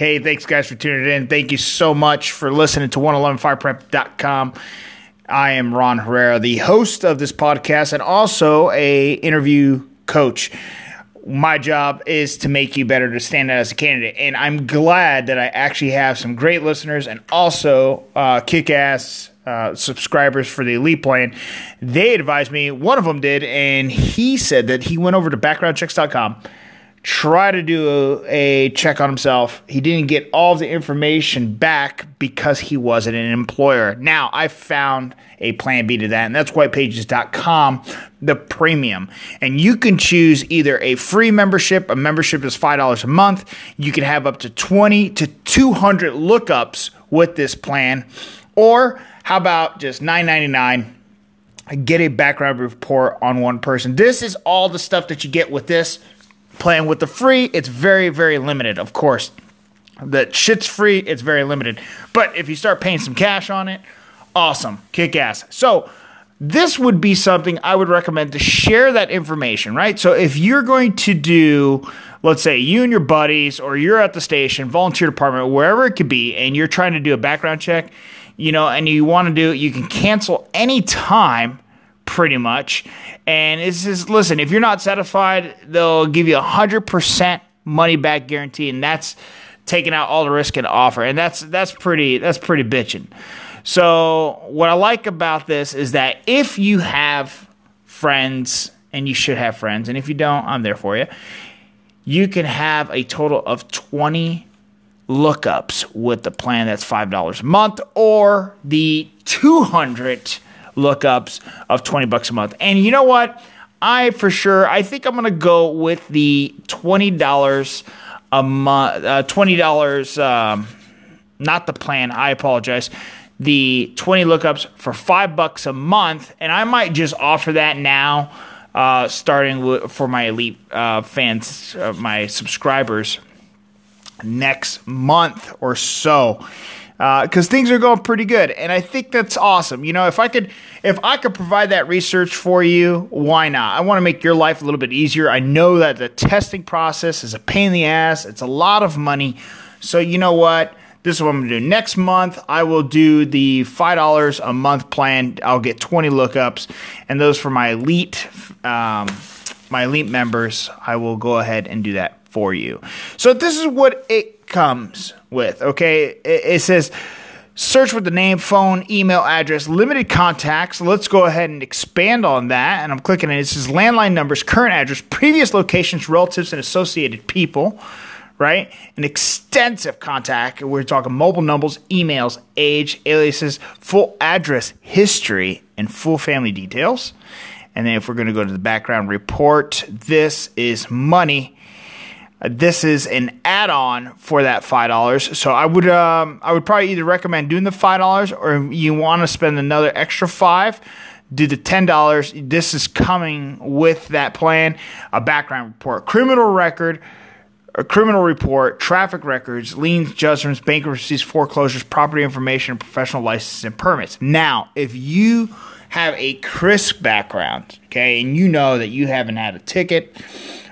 Hey, thanks guys for tuning in. Thank you so much for listening to 111fireprep.com. I am Ron Herrera, the host of this podcast and also a interview coach. My job is to make you better to stand out as a candidate, and I'm glad that I actually have some great listeners and also uh, kick-ass uh, subscribers for the elite plan. They advised me. One of them did, and he said that he went over to backgroundchecks.com try to do a, a, check on himself. He didn't get all the information back because he wasn't an employer. Now, I found a plan B to that, and that's whitepages.com, the premium. And you can choose either a free membership, a membership is $5 a month. You can have up to 20 to 200 lookups with this plan. Or how about just $9.99? Get a background report on one person. This is all the stuff that you get with this Playing with the free, it's very, very limited, of course. The shit's free, it's very limited. But if you start paying some cash on it, awesome, kick ass. So, this would be something I would recommend to share that information, right? So, if you're going to do, let's say you and your buddies, or you're at the station, volunteer department, wherever it could be, and you're trying to do a background check, you know, and you want to do you can cancel any time pretty much. And it's just listen, if you're not satisfied, they'll give you a hundred percent money back guarantee, and that's taking out all the risk and offer. And that's that's pretty that's pretty bitching. So what I like about this is that if you have friends, and you should have friends, and if you don't, I'm there for you. You can have a total of 20 lookups with the plan that's $5 a month or the 200 lookups of 20 bucks a month. And you know what? I for sure, I think I'm going to go with the $20 a month, uh, $20, um, not the plan. I apologize. The 20 lookups for five bucks a month. And I might just offer that now, uh, starting for my elite uh, fans, uh, my subscribers next month or so because uh, things are going pretty good, and I think that's awesome. You know, if I could, if I could provide that research for you, why not? I want to make your life a little bit easier. I know that the testing process is a pain in the ass. It's a lot of money. So you know what? This is what I'm gonna do. Next month, I will do the five dollars a month plan. I'll get 20 lookups, and those for my elite, um, my elite members. I will go ahead and do that for you. So this is what it comes with. Okay, it, it says search with the name, phone, email address, limited contacts. Let's go ahead and expand on that. And I'm clicking it. It says landline numbers, current address, previous locations, relatives, and associated people. Right? An extensive contact. We're talking mobile numbers, emails, age, aliases, full address, history, and full family details. And then if we're going to go to the background report, this is money this is an add-on for that five dollars. So I would um, I would probably either recommend doing the five dollars or you want to spend another extra five. Do the ten dollars. This is coming with that plan. A background report, criminal record, a criminal report, traffic records, liens, judgments, bankruptcies, foreclosures, property information, professional licenses and permits. Now, if you have a crisp background, okay, and you know that you haven't had a ticket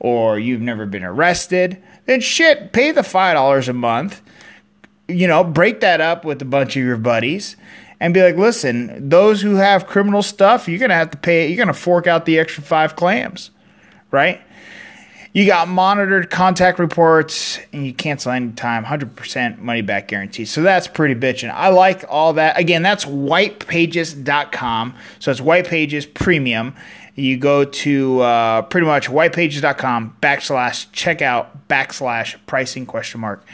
or you've never been arrested, then shit, pay the $5 a month. You know, break that up with a bunch of your buddies and be like, listen, those who have criminal stuff, you're going to have to pay, you're going to fork out the extra five clams, right? You got monitored contact reports and you cancel anytime, 100% money back guarantee. So that's pretty bitching. I like all that. Again, that's whitepages.com. So it's White Pages Premium you go to uh, pretty much whitepages.com backslash checkout backslash pricing question mark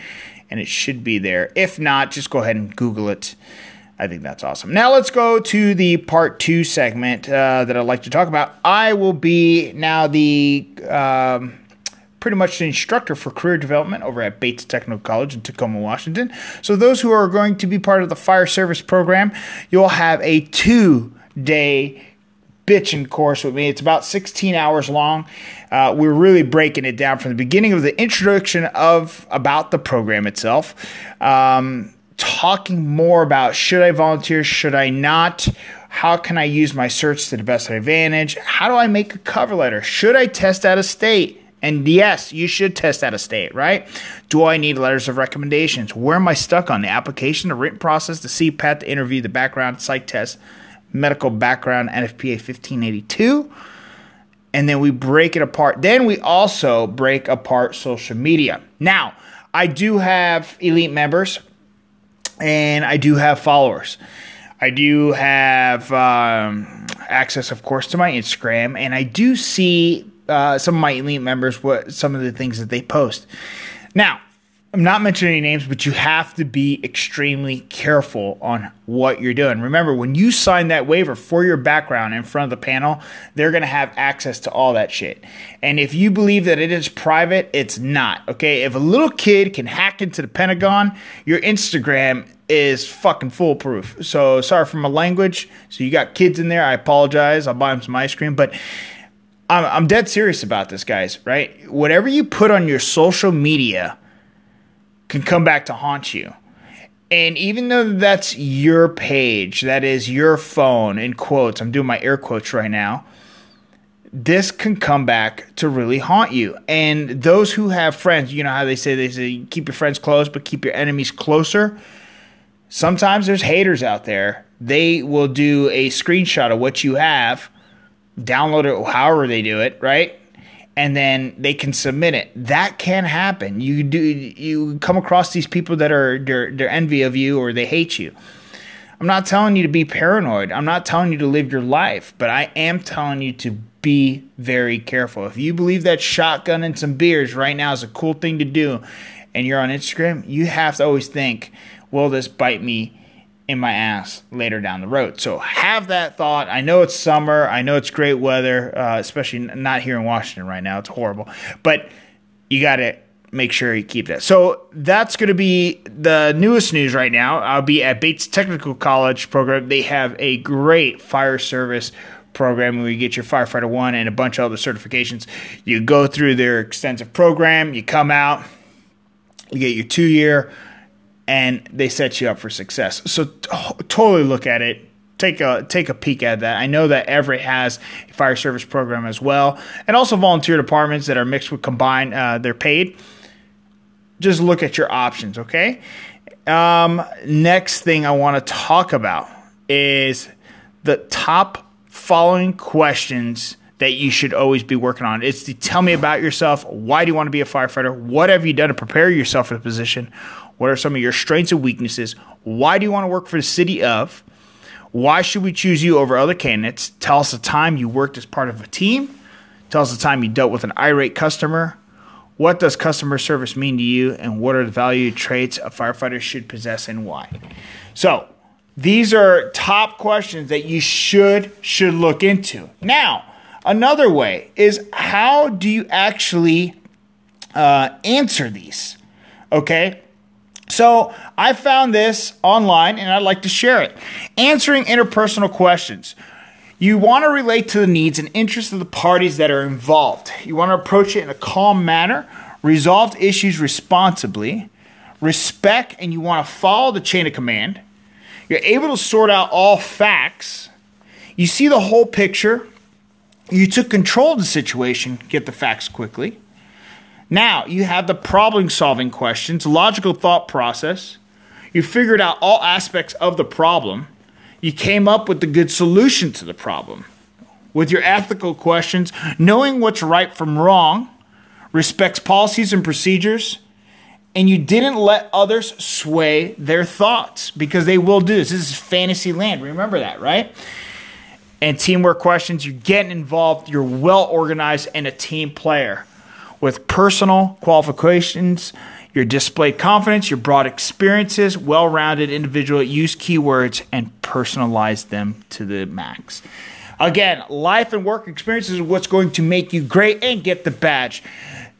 and it should be there if not just go ahead and google it i think that's awesome now let's go to the part two segment uh, that i'd like to talk about i will be now the um, pretty much the instructor for career development over at Bates Technical College in Tacoma, Washington. So, those who are going to be part of the fire service program, you'll have a two day bitching course with me. It's about 16 hours long. Uh, we're really breaking it down from the beginning of the introduction of about the program itself. Um, talking more about should I volunteer, should I not? How can I use my search to the best advantage? How do I make a cover letter? Should I test out of state? And yes, you should test out of state, right? Do I need letters of recommendations? Where am I stuck on the application, the written process, the CPAT, the interview, the background, psych test, medical background, NFPA 1582? And then we break it apart. Then we also break apart social media. Now, I do have elite members and I do have followers. I do have um, access, of course, to my Instagram, and I do see uh, some of my elite members what some of the things that they post. Now, I'm not mentioning names, but you have to be extremely careful on what you're doing. Remember, when you sign that waiver for your background in front of the panel, they're going to have access to all that shit. And if you believe that it is private, it's not. Okay. If a little kid can hack into the Pentagon, your Instagram is fucking foolproof. So sorry for my language. So you got kids in there. I apologize. I'll buy them some ice cream. But I'm dead serious about this, guys, right? Whatever you put on your social media, can come back to haunt you. And even though that's your page, that is your phone, in quotes, I'm doing my air quotes right now, this can come back to really haunt you. And those who have friends, you know how they say they say keep your friends close, but keep your enemies closer. Sometimes there's haters out there. They will do a screenshot of what you have, download it however they do it, right? and then they can submit it. That can happen. You do you come across these people that are they're, they're envy of you or they hate you. I'm not telling you to be paranoid. I'm not telling you to live your life, but I am telling you to be very careful. If you believe that shotgun and some beers right now is a cool thing to do and you're on Instagram, you have to always think, will this bite me in my ass later down the road. So have that thought. I know it's summer. I know it's great weather, uh, especially not here in Washington right now. It's horrible, but you got to make sure you keep that. So that's going to be the newest news right now. I'll be at Bates Technical College program. They have a great fire service program where you get your firefighter one and a bunch of other certifications. You go through their extensive program, you come out, you get your two year and they set you up for success. So t- totally look at it. Take a take a peek at that. I know that Everett has a fire service program as well, and also volunteer departments that are mixed with combined. Uh, they're paid. Just look at your options, okay? Um, next thing I want to talk about is the top following questions that you should always be working on. It's to tell me about yourself. Why do you want to be a firefighter? What have you done to prepare yourself for the position? What are some of your strengths and weaknesses? Why do you want to work for the city of? Why should we choose you over other candidates? Tell us the time you worked as part of a team. Tell us the time you dealt with an irate customer. What does customer service mean to you? And what are the value traits a firefighter should possess and why? So, these are top questions that you should should look into. Now, another way is how do you actually uh, answer these? Okay, so I found this online and I'd like to share it. Answering interpersonal questions. You want to relate to the needs and interests of the parties that are involved. You want to approach it in a calm manner, resolve issues responsibly, respect, and you want to follow the chain of command. You're able to sort out all facts. You see the whole picture. You took control of the situation, get the facts quickly. Now you have the problem solving questions, logical thought process. You figured out all aspects of the problem. You came up with the good solution to the problem. With your ethical questions, knowing what's right from wrong, respects policies and procedures, and you didn't let others sway their thoughts because they will do this. This is fantasy land. Remember that, right? And teamwork questions, you're getting involved, you're well organized, and a team player with personal qualifications, your displayed confidence, your broad experiences, well rounded individual, use keywords, and personalize them to the max. Again, life and work experiences is what's going to make you great and get the badge.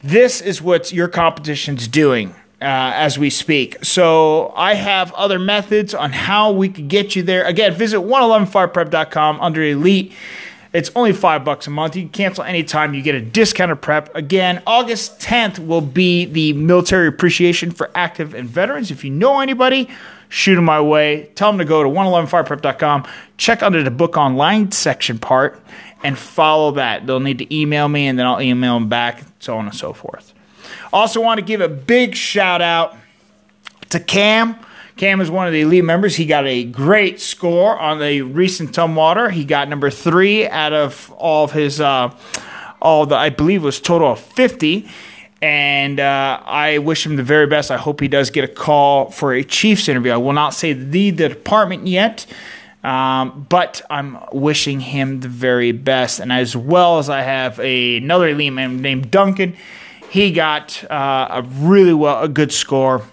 This is what your competition's doing. Uh, as we speak. So I have other methods on how we could get you there. Again, visit 111fireprep.com under Elite It's only five bucks a month. You can cancel anytime. You get a discounted prep. Again, August 10th will be the military appreciation for active and veterans. If you know anybody, shoot them my way. Tell them to go to 111fireprep.com, check under the book online section part, and follow that. They'll need to email me, and then I'll email them back, so on and so forth. Also, want to give a big shout out to Cam. Cam is one of the elite members. He got a great score on the recent Tumwater. He got number three out of all of his, uh, all the, I believe was total of 50. And uh, I wish him the very best. I hope he does get a call for a Chiefs interview. I will not say the, the department yet, um, but I'm wishing him the very best. And as well as I have a, another elite member named Duncan, he got uh, a really well, a good score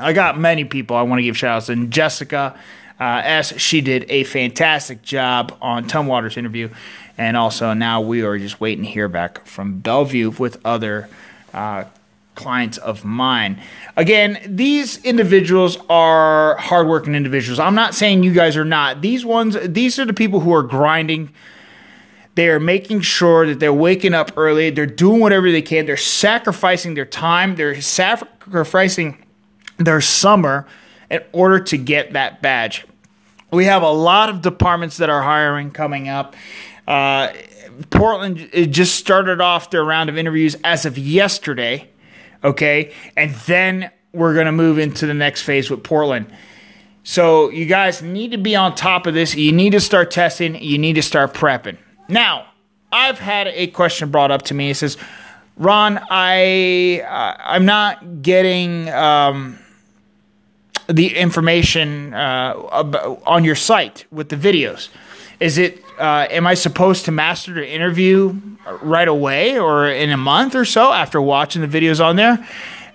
I got many people I want to give shout outs and Jessica uh, S. She did a fantastic job on Tumwater's interview. And also now we are just waiting to hear back from Bellevue with other uh, clients of mine. Again, these individuals are hardworking individuals. I'm not saying you guys are not. These ones, these are the people who are grinding. They are making sure that they're waking up early. They're doing whatever they can. They're sacrificing their time. They're sacrificing their summer in order to get that badge. We have a lot of departments that are hiring coming up. Uh, Portland just started off their round of interviews as of yesterday, okay? And then we're going to move into the next phase with Portland. So you guys need to be on top of this. You need to start testing. You need to start prepping. Now, I've had a question brought up to me. It says, "Ron, I uh, I'm not getting um, the information uh, on your site with the videos? Is it uh, am I supposed to master the interview right away or in a month or so after watching the videos on there?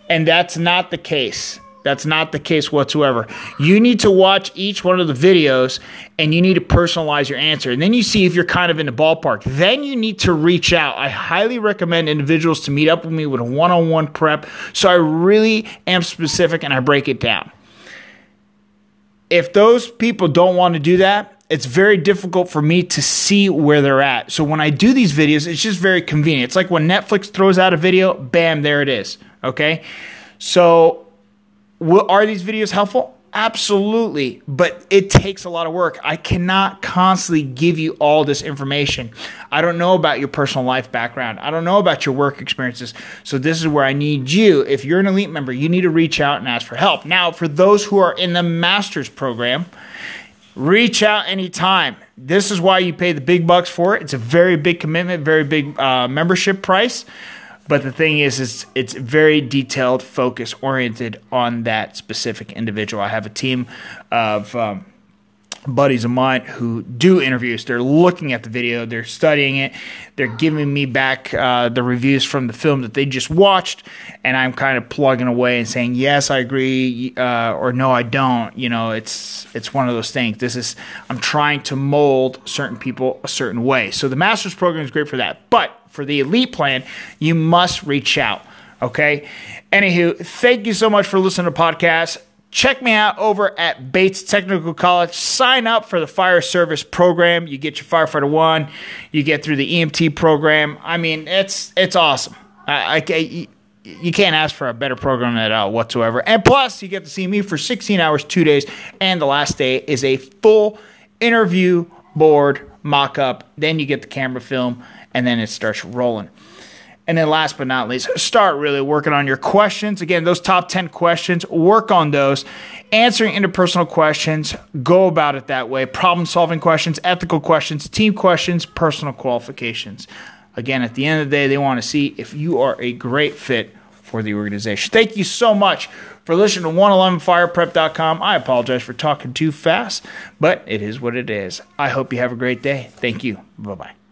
And that's not the case. That's not the case whatsoever. You need to watch each one of the videos and you need to personalize your answer. And then you see if you're kind of in the ballpark. Then you need to reach out. I highly recommend individuals to meet up with me with a one on one prep. So I really am specific and I break it down if those people don't want to do that, it's very difficult for me to see where they're at. So when I do these videos, it's just very convenient. It's like when Netflix throws out a video, bam, there it is. Okay. So are these videos helpful? Absolutely, but it takes a lot of work. I cannot constantly give you all this information. I don't know about your personal life background. I don't know about your work experiences. So, this is where I need you. If you're an elite member, you need to reach out and ask for help. Now, for those who are in the master's program, reach out anytime. This is why you pay the big bucks for it. It's a very big commitment, very big uh, membership price. But the thing is, it's it's very detailed, focus oriented on that specific individual. I have a team of um, buddies of mine who do interviews. They're looking at the video, they're studying it, they're giving me back uh, the reviews from the film that they just watched, and I'm kind of plugging away and saying yes, I agree, uh, or no, I don't. You know, it's it's one of those things. This is I'm trying to mold certain people a certain way. So the master's program is great for that, but for the elite plan, you must reach out. Okay. Anywho, thank you so much for listening to the podcast. Check me out over at Bates Technical College. Sign up for the fire service program. You get your firefighter one. You get through the EMT program. I mean, it's it's awesome. I, I you can't ask for a better program than that whatsoever. And plus, you get to see me for 16 hours, two days, and the last day is a full interview board mock up. Then you get the camera film and then it starts rolling. And then last but not least, start really working on your questions. Again, those top 10 questions, work on those. Answering interpersonal questions, go about it that way. Problem solving questions, ethical questions, team questions, personal qualifications. Again, at the end of the day, they want to see if you are a great fit for the organization. Thank you so much for listening to 111fireprep.com. I apologize for talking too fast, but it is what it is. I hope you have a great day. Thank you. Bye bye.